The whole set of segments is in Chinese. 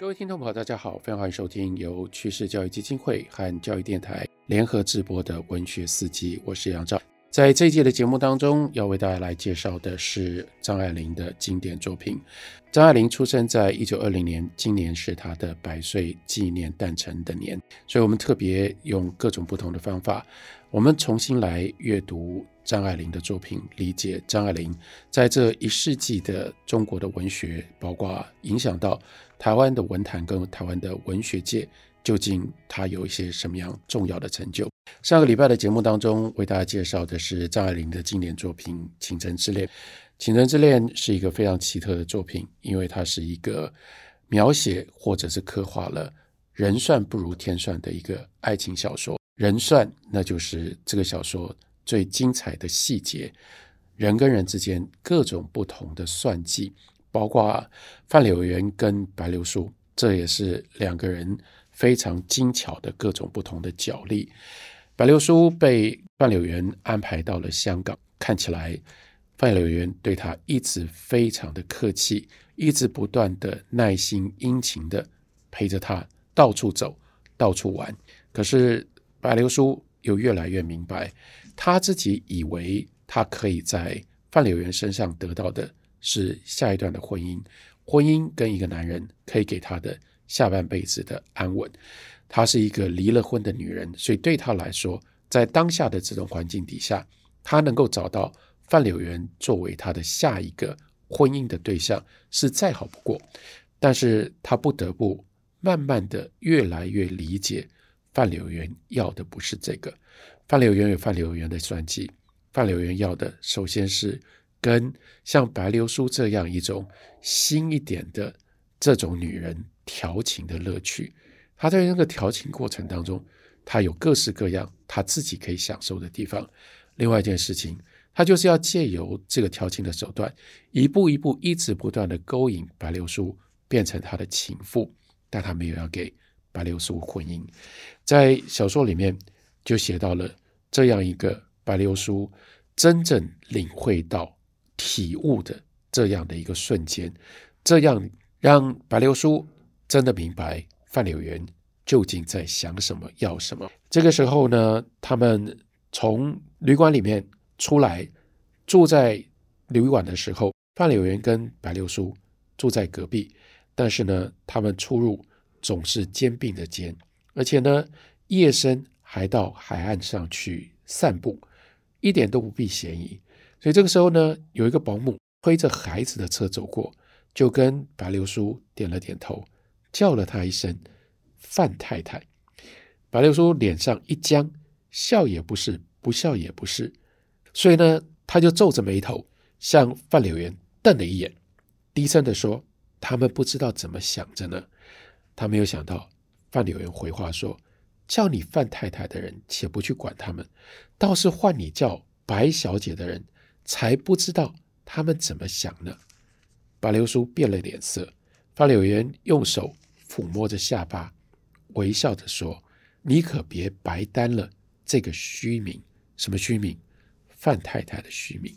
各位听众朋友，大家好，非常欢迎收听由趋势教育基金会和教育电台联合直播的文学四季，我是杨照。在这一季的节目当中，要为大家来介绍的是张爱玲的经典作品。张爱玲出生在一九二零年，今年是她的百岁纪念诞辰的年，所以我们特别用各种不同的方法，我们重新来阅读张爱玲的作品，理解张爱玲在这一世纪的中国的文学，包括影响到台湾的文坛跟台湾的文学界。究竟她有一些什么样重要的成就？上个礼拜的节目当中，为大家介绍的是张爱玲的经典作品《倾城之恋》。《倾城之恋》是一个非常奇特的作品，因为它是一个描写或者是刻画了人算不如天算的一个爱情小说。人算，那就是这个小说最精彩的细节，人跟人之间各种不同的算计，包括范柳园跟白流苏，这也是两个人。非常精巧的各种不同的角力，白流苏被范柳园安排到了香港，看起来范柳园对他一直非常的客气，一直不断的耐心殷勤的陪着他到处走，到处玩。可是白流苏又越来越明白，他自己以为他可以在范柳原身上得到的是下一段的婚姻，婚姻跟一个男人可以给他的。下半辈子的安稳，她是一个离了婚的女人，所以对她来说，在当下的这种环境底下，她能够找到范柳原作为她的下一个婚姻的对象是再好不过。但是她不得不慢慢的越来越理解范柳园要的不是这个，范柳园有范柳园的算计，范柳园要的首先是跟像白流苏这样一种新一点的这种女人。调情的乐趣，他在那个调情过程当中，他有各式各样他自己可以享受的地方。另外一件事情，他就是要借由这个调情的手段，一步一步、一直不断的勾引白流苏变成他的情妇，但他没有要给白流苏婚姻。在小说里面就写到了这样一个白流苏真正领会到、体悟的这样的一个瞬间，这样让白流苏。真的明白范柳原究竟在想什么，要什么。这个时候呢，他们从旅馆里面出来，住在旅馆的时候，范柳原跟白流苏住在隔壁，但是呢，他们出入总是肩并着肩，而且呢，夜深还到海岸上去散步，一点都不避嫌疑。所以这个时候呢，有一个保姆推着孩子的车走过，就跟白流苏点了点头。叫了他一声“范太太”，白流苏脸上一僵，笑也不是，不笑也不是，所以呢，他就皱着眉头向范柳原瞪了一眼，低声地说：“他们不知道怎么想着呢。”他没有想到范柳原回话说：“叫你范太太的人，且不去管他们，倒是换你叫白小姐的人，才不知道他们怎么想呢。”白流苏变了脸色，范柳原用手。抚摸着下巴，微笑着说：“你可别白担了这个虚名。什么虚名？范太太的虚名。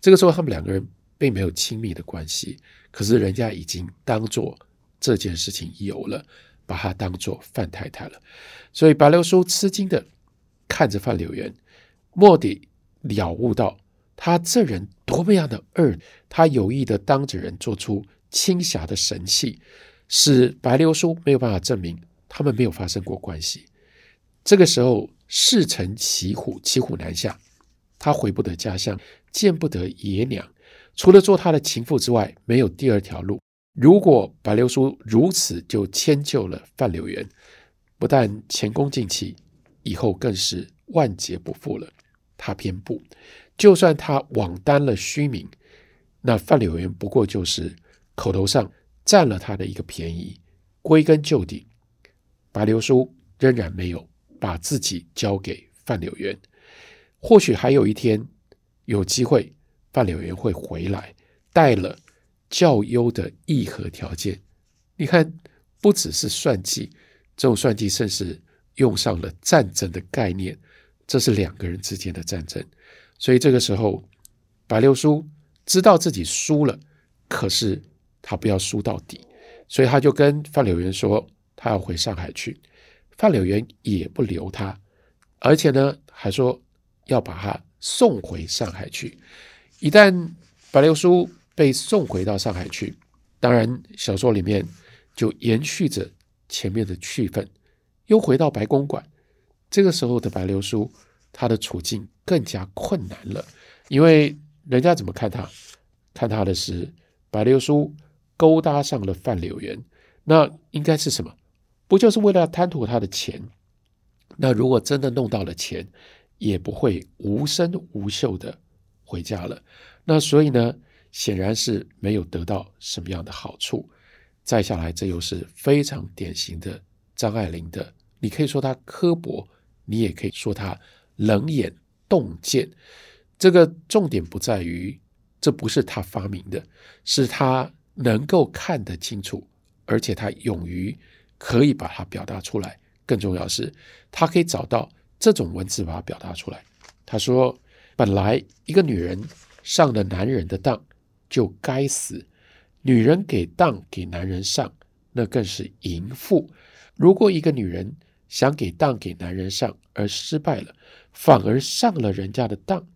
这个时候，他们两个人并没有亲密的关系，可是人家已经当做这件事情有了，把她当做范太太了。所以白流苏吃惊的看着范柳原，詀地了悟到他这人多么样的二。他有意的当着人做出轻侠的神气。”使白流苏没有办法证明他们没有发生过关系。这个时候，事成骑虎，骑虎难下，他回不得家乡，见不得爷娘，除了做他的情妇之外，没有第二条路。如果白流苏如此就迁就了范柳原，不但前功尽弃，以后更是万劫不复了。他偏不，就算他枉担了虚名，那范柳原不过就是口头上。占了他的一个便宜，归根究底，白流苏仍然没有把自己交给范柳原。或许还有一天有机会，范柳原会回来，带了较优的议和条件。你看，不只是算计，这种算计甚至用上了战争的概念。这是两个人之间的战争，所以这个时候，白流苏知道自己输了，可是。他不要输到底，所以他就跟范柳原说，他要回上海去。范柳原也不留他，而且呢，还说要把他送回上海去。一旦白流苏被送回到上海去，当然小说里面就延续着前面的气氛，又回到白公馆。这个时候的白流苏，她的处境更加困难了，因为人家怎么看她？看她的是白流苏勾搭上了范柳原，那应该是什么？不就是为了贪图他的钱？那如果真的弄到了钱，也不会无声无息的回家了。那所以呢，显然是没有得到什么样的好处。再下来，这又是非常典型的张爱玲的，你可以说她刻薄。你也可以说她冷眼洞见，这个重点不在于这不是他发明的，是他能够看得清楚，而且他勇于可以把它表达出来。更重要是，他可以找到这种文字把它表达出来。他说：“本来一个女人上了男人的当就该死，女人给当给男人上，那更是淫妇。如果一个女人……”想给当给男人上而失败了，反而上了人家的当，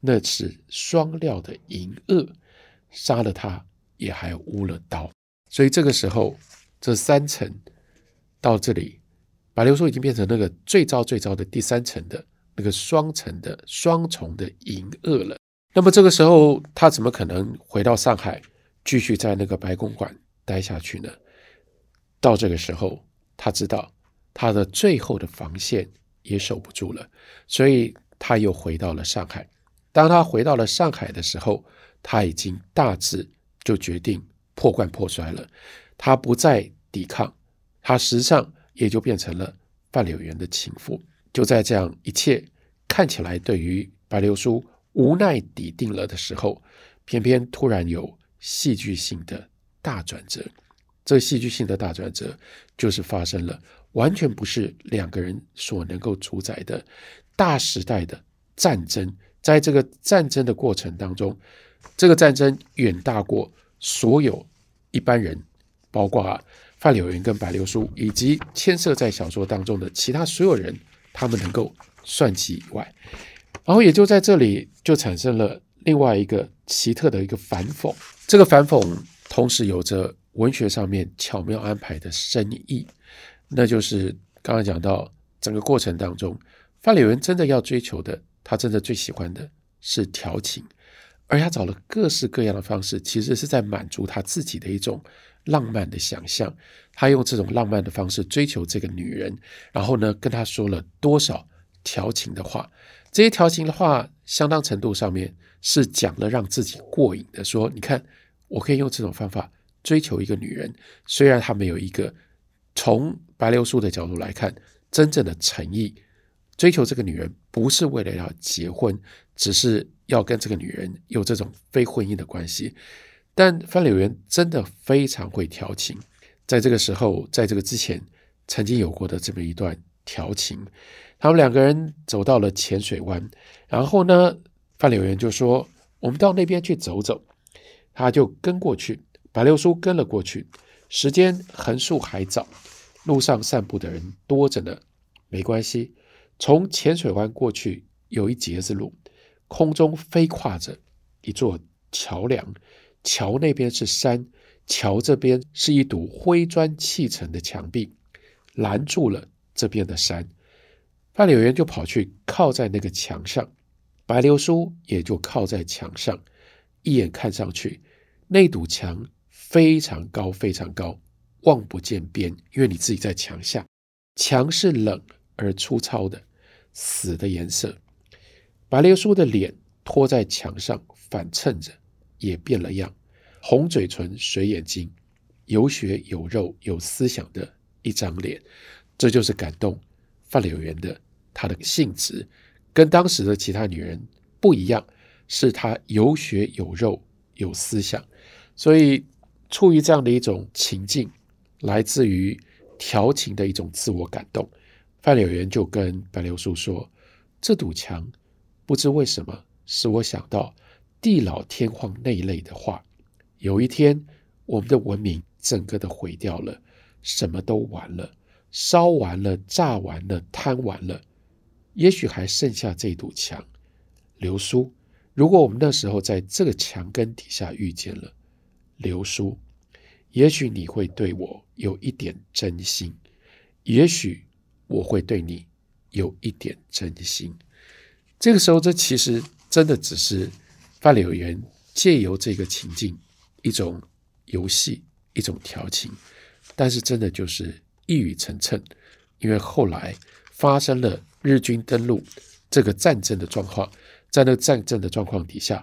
那是双料的淫恶，杀了他也还污了刀。所以这个时候，这三层到这里，白流苏已经变成那个最糟最糟的第三层的那个双层的双重的淫恶了。那么这个时候，他怎么可能回到上海继续在那个白公馆待下去呢？到这个时候，他知道。他的最后的防线也守不住了，所以他又回到了上海。当他回到了上海的时候，他已经大致就决定破罐破摔了。他不再抵抗，他实际上也就变成了范柳园的情妇。就在这样一切看起来对于白流苏无奈抵定了的时候，偏偏突然有戏剧性的大转折。这戏剧性的大转折就是发生了。完全不是两个人所能够主宰的大时代的战争，在这个战争的过程当中，这个战争远大过所有一般人，包括范柳原跟白流苏，以及牵涉在小说当中的其他所有人，他们能够算计以外，然后也就在这里就产生了另外一个奇特的一个反讽，这个反讽同时有着文学上面巧妙安排的深意。那就是刚刚讲到整个过程当中，范柳文真的要追求的，他真的最喜欢的是调情，而他找了各式各样的方式，其实是在满足他自己的一种浪漫的想象。他用这种浪漫的方式追求这个女人，然后呢，跟她说了多少调情的话。这些调情的话，相当程度上面是讲了让自己过瘾的，说你看，我可以用这种方法追求一个女人，虽然她没有一个。从白流苏的角度来看，真正的诚意追求这个女人，不是为了要结婚，只是要跟这个女人有这种非婚姻的关系。但范柳原真的非常会调情，在这个时候，在这个之前，曾经有过的这么一段调情，他们两个人走到了浅水湾，然后呢，范柳原就说：“我们到那边去走走。”他就跟过去，白流苏跟了过去。时间横竖还早，路上散步的人多着呢。没关系，从浅水湾过去有一截子路，空中飞跨着一座桥梁，桥那边是山，桥这边是一堵灰砖砌成的墙壁，拦住了这边的山。范柳原就跑去靠在那个墙上，白流苏也就靠在墙上，一眼看上去，那堵墙。非常高，非常高，望不见边，因为你自己在墙下。墙是冷而粗糙的，死的颜色。白流苏的脸托在墙上，反衬着，也变了样。红嘴唇，水眼睛，有血有肉有思想的一张脸，这就是感动范柳园的。她的性质跟当时的其他女人不一样，是她有血有肉有思想，所以。出于这样的一种情境，来自于调情的一种自我感动，范柳园就跟白流苏说：“这堵墙不知为什么使我想到地老天荒那一类的话。有一天，我们的文明整个的毁掉了，什么都完了，烧完了，炸完了，贪完了，也许还剩下这堵墙。流苏，如果我们那时候在这个墙根底下遇见了流苏，也许你会对我有一点真心，也许我会对你有一点真心。这个时候，这其实真的只是范柳原借由这个情境一种。游戏一种调情，但是真的就是一语成谶，因为后来发生了日军登陆这个战争的状况，在那个战争的状况底下，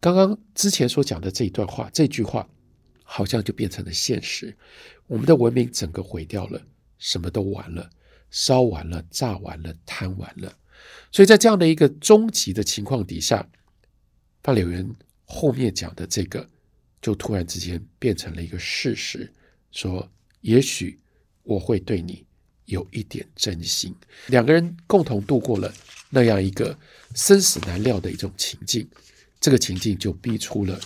刚刚之前所讲的这一段话，这句话好像就变成了现实。我们的文明整个毁掉了，什么都完了，烧完了，炸完了，贪完了。所以在这样的一个终极的情况底下，范柳原后面讲的这个。就突然之间变成了一个事实，说也许我会对你有一点真心。两个人共同度过了那样一个生死难料的一种情境，这个情境就逼出了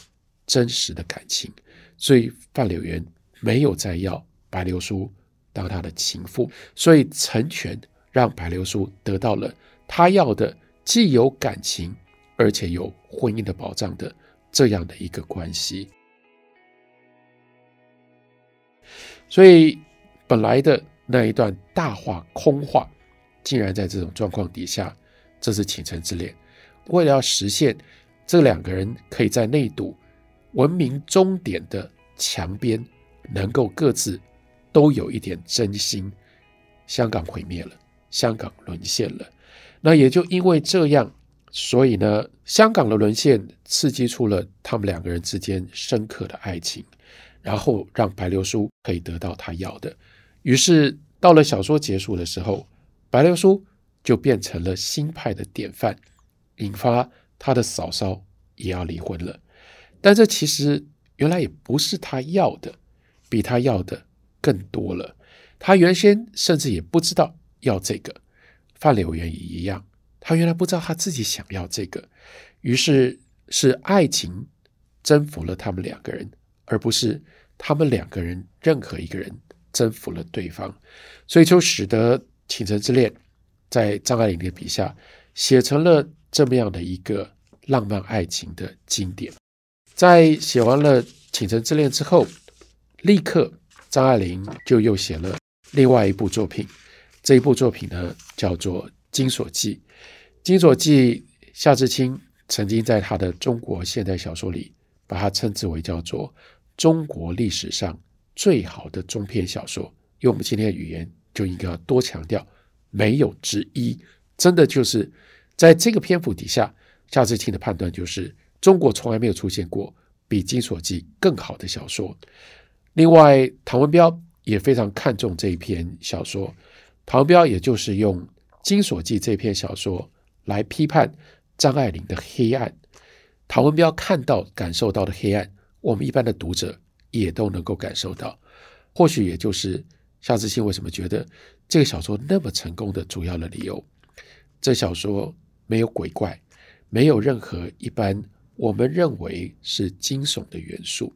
真实的感情。所以范柳原没有再要白流苏当他的情妇，所以成全让白流苏得到了他要的既有感情而且有婚姻的保障的这样的一个关系。所以，本来的那一段大话空话，竟然在这种状况底下，这是倾城之恋。为了要实现这两个人可以在那堵文明终点的墙边，能够各自都有一点真心，香港毁灭了，香港沦陷了。那也就因为这样，所以呢，香港的沦陷刺激出了他们两个人之间深刻的爱情。然后让白流苏可以得到他要的，于是到了小说结束的时候，白流苏就变成了新派的典范，引发他的嫂嫂也要离婚了。但这其实原来也不是他要的，比他要的更多了。他原先甚至也不知道要这个，范柳原也一样，他原来不知道他自己想要这个，于是是爱情征服了他们两个人。而不是他们两个人任何一个人征服了对方，所以就使得《倾城之恋》在张爱玲的笔下写成了这么样的一个浪漫爱情的经典。在写完了《倾城之恋》之后，立刻张爱玲就又写了另外一部作品。这一部作品呢，叫做《金锁记》。《金锁记》，夏志清曾经在他的中国现代小说里把它称之为叫做。中国历史上最好的中篇小说，用我们今天的语言就应该要多强调，没有之一。真的就是在这个篇幅底下，夏志清的判断就是，中国从来没有出现过比《金锁记》更好的小说。另外，唐文彪也非常看重这一篇小说。唐文彪也就是用《金锁记》这篇小说来批判张爱玲的黑暗。唐文彪看到、感受到的黑暗。我们一般的读者也都能够感受到，或许也就是夏志清为什么觉得这个小说那么成功的主要的理由。这小说没有鬼怪，没有任何一般我们认为是惊悚的元素。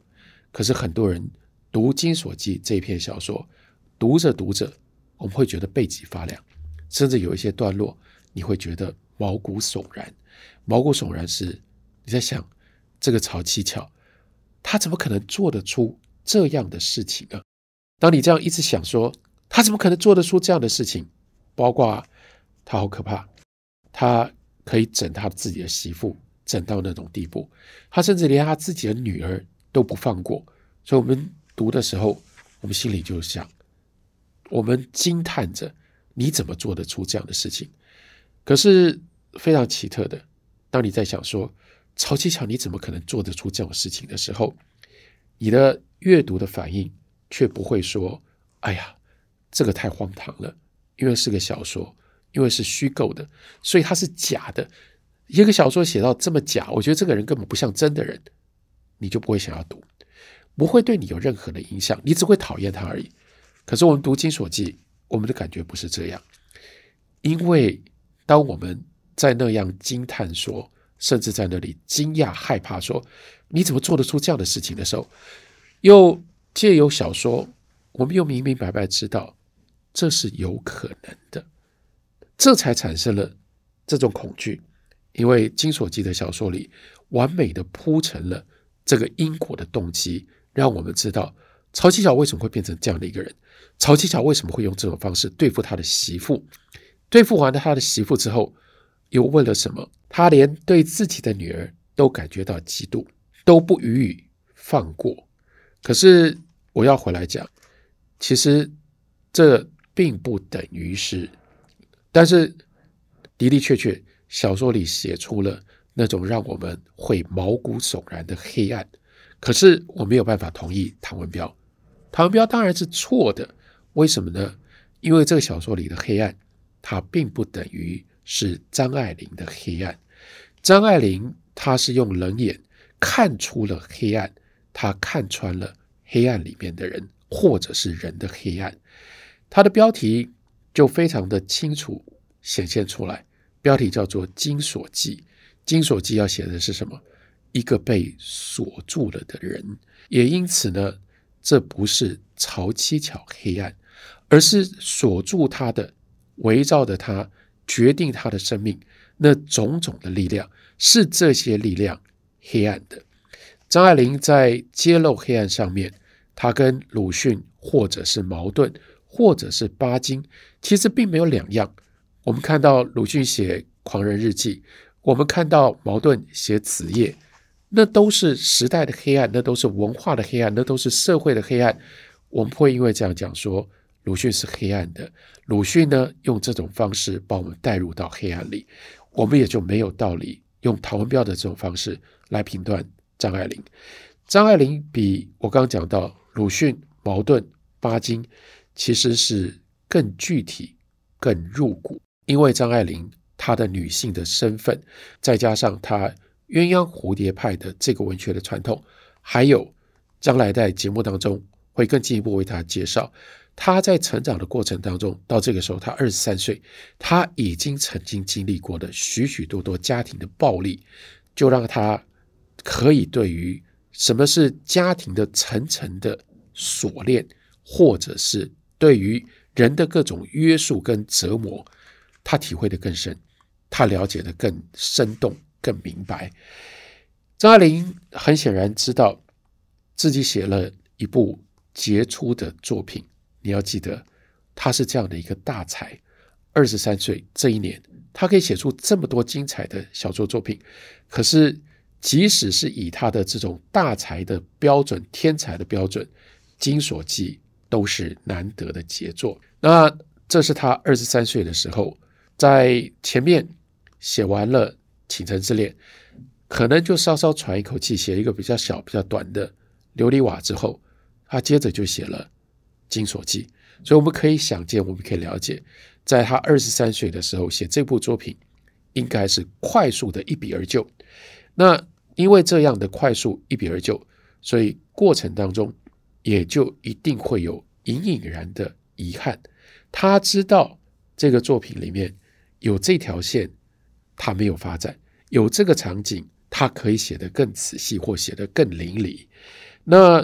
可是很多人读《金锁记》这篇小说，读着读着，我们会觉得背脊发凉，甚至有一些段落你会觉得毛骨悚然。毛骨悚然是你在想这个曹七巧。他怎么可能做得出这样的事情呢？当你这样一直想说，他怎么可能做得出这样的事情？包括他好可怕，他可以整他自己的媳妇，整到那种地步，他甚至连他自己的女儿都不放过。所以，我们读的时候，我们心里就想，我们惊叹着，你怎么做得出这样的事情？可是非常奇特的，当你在想说。曹七巧，你怎么可能做得出这种事情的时候，你的阅读的反应却不会说：“哎呀，这个太荒唐了，因为是个小说，因为是虚构的，所以它是假的。一个小说写到这么假，我觉得这个人根本不像真的人，你就不会想要读，不会对你有任何的影响，你只会讨厌他而已。可是我们读《金锁记》，我们的感觉不是这样，因为当我们在那样惊叹说。甚至在那里惊讶、害怕，说：“你怎么做得出这样的事情的时候，又借由小说，我们又明明白白知道这是有可能的，这才产生了这种恐惧。因为金锁记的小说里完美的铺陈了这个因果的动机，让我们知道曹七巧为什么会变成这样的一个人，曹七巧为什么会用这种方式对付他的媳妇，对付完了他的媳妇之后，又为了什么？他连对自己的女儿都感觉到嫉妒，都不予以放过。可是我要回来讲，其实这并不等于是，但是的的确确。小说里写出了那种让我们会毛骨悚然的黑暗，可是我没有办法同意唐文彪。唐文彪当然是错的，为什么呢？因为这个小说里的黑暗，它并不等于是张爱玲的黑暗。张爱玲她是用冷眼看出了黑暗，她看穿了黑暗里面的人，或者是人的黑暗。她的标题就非常的清楚显现出来。标题叫做《金锁记》，《金锁记》要写的是什么？一个被锁住了的人。也因此呢，这不是曹七巧黑暗，而是锁住他的、围绕着他、决定他的生命那种种的力量，是这些力量黑暗的。张爱玲在揭露黑暗上面，她跟鲁迅或者是茅盾或者是巴金，其实并没有两样。我们看到鲁迅写《狂人日记》，我们看到茅盾写《子夜》，那都是时代的黑暗，那都是文化的黑暗，那都是社会的黑暗。我们会因为这样讲说鲁迅是黑暗的。鲁迅呢，用这种方式把我们带入到黑暗里，我们也就没有道理用唐文标的这种方式来评断张爱玲。张爱玲比我刚刚讲到鲁迅、茅盾、巴金，其实是更具体、更入骨。因为张爱玲她的女性的身份，再加上她鸳鸯蝴蝶派的这个文学的传统，还有将来在节目当中会更进一步为她介绍，他在成长的过程当中，到这个时候他二十三岁，他已经曾经经历过的许许多多家庭的暴力，就让他可以对于什么是家庭的层层的锁链，或者是对于人的各种约束跟折磨。他体会得更深，他了解得更生动、更明白。张爱玲很显然知道自己写了一部杰出的作品。你要记得，他是这样的一个大才，二十三岁这一年，他可以写出这么多精彩的小说作品。可是，即使是以他的这种大才的标准、天才的标准，《金锁记》都是难得的杰作。那这是他二十三岁的时候。在前面写完了《倾城之恋》，可能就稍稍喘一口气，写一个比较小、比较短的《琉璃瓦》之后，他接着就写了《金锁记》。所以我们可以想见，我们可以了解，在他二十三岁的时候写这部作品，应该是快速的一笔而就。那因为这样的快速一笔而就，所以过程当中也就一定会有隐隐然的遗憾。他知道这个作品里面。有这条线，他没有发展；有这个场景，他可以写得更仔细或写得更淋漓。那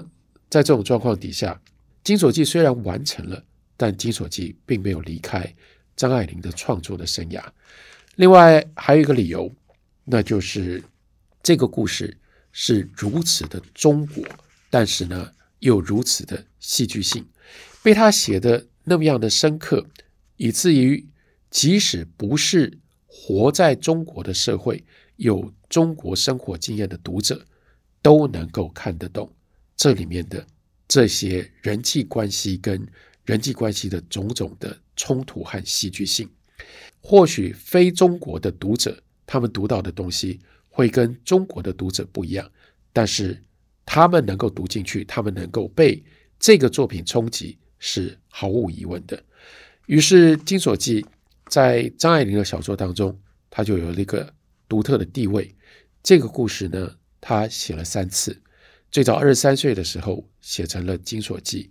在这种状况底下，《金锁记》虽然完成了，但《金锁记》并没有离开张爱玲的创作的生涯。另外还有一个理由，那就是这个故事是如此的中国，但是呢又如此的戏剧性，被他写得那么样的深刻，以至于。即使不是活在中国的社会、有中国生活经验的读者，都能够看得懂这里面的这些人际关系跟人际关系的种种的冲突和戏剧性。或许非中国的读者，他们读到的东西会跟中国的读者不一样，但是他们能够读进去，他们能够被这个作品冲击，是毫无疑问的。于是《金锁记》。在张爱玲的小说当中，它就有了一个独特的地位。这个故事呢，他写了三次。最早二十三岁的时候写成了《金锁记》，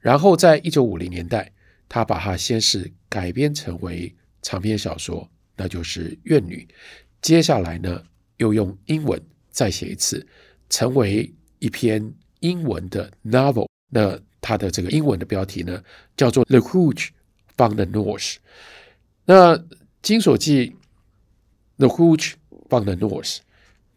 然后在一九五零年代，他把它先是改编成为长篇小说，那就是《怨女》。接下来呢，又用英文再写一次，成为一篇英文的 novel，那它的这个英文的标题呢叫做《The Witch from the North》。那《金锁记》《The Witch from the North》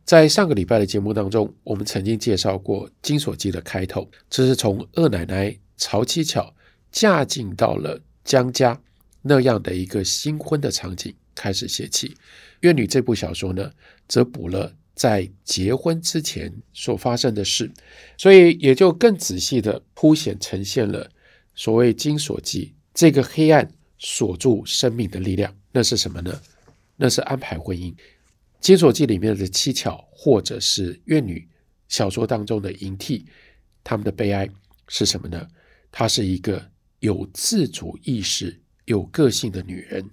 在上个礼拜的节目当中，我们曾经介绍过《金锁记》的开头，这是从二奶奶曹七巧嫁进到了江家那样的一个新婚的场景开始写起。《怨女》这部小说呢，则补了。在结婚之前所发生的事，所以也就更仔细地凸显呈现了所谓金锁记这个黑暗锁住生命的力量。那是什么呢？那是安排婚姻。金锁记里面的七巧，或者是怨女小说当中的银替，他们的悲哀是什么呢？她是一个有自主意识、有个性的女人，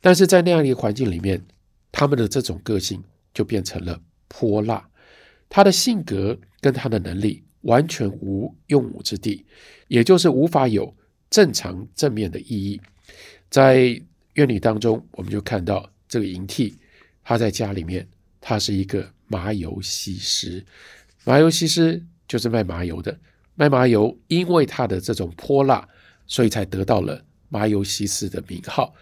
但是在那样一个环境里面，他们的这种个性就变成了。泼辣，她的性格跟她的能力完全无用武之地，也就是无法有正常正面的意义。在怨女当中，我们就看到这个银替，他在家里面，他是一个麻油西施，麻油西施就是卖麻油的，卖麻油，因为他的这种泼辣，所以才得到了麻油西施的名号。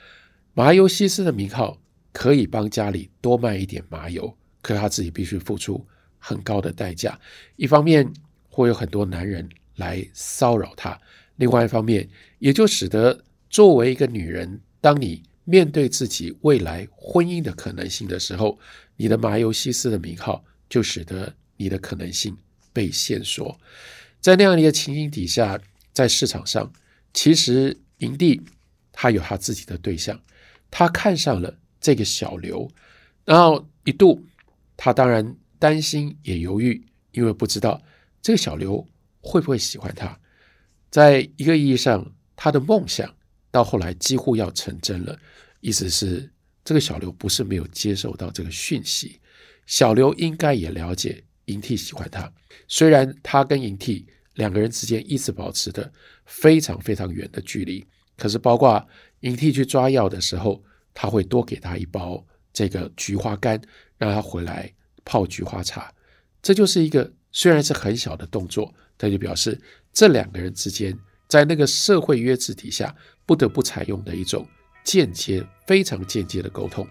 麻油西施的名号可以帮家里多卖一点麻油。可他自己必须付出很高的代价，一方面会有很多男人来骚扰他，另外一方面也就使得作为一个女人，当你面对自己未来婚姻的可能性的时候，你的马尤西斯的名号就使得你的可能性被限缩。在那样一个情形底下，在市场上，其实营地他有他自己的对象，他看上了这个小刘，然后一度。他当然担心也犹豫，因为不知道这个小刘会不会喜欢他。在一个意义上，他的梦想到后来几乎要成真了。意思是，这个小刘不是没有接受到这个讯息，小刘应该也了解迎替喜欢他。虽然他跟迎替两个人之间一直保持着非常非常远的距离，可是包括迎替去抓药的时候，他会多给他一包这个菊花干。让他回来泡菊花茶，这就是一个虽然是很小的动作，但就表示这两个人之间在那个社会约制底下不得不采用的一种间接、非常间接的沟通。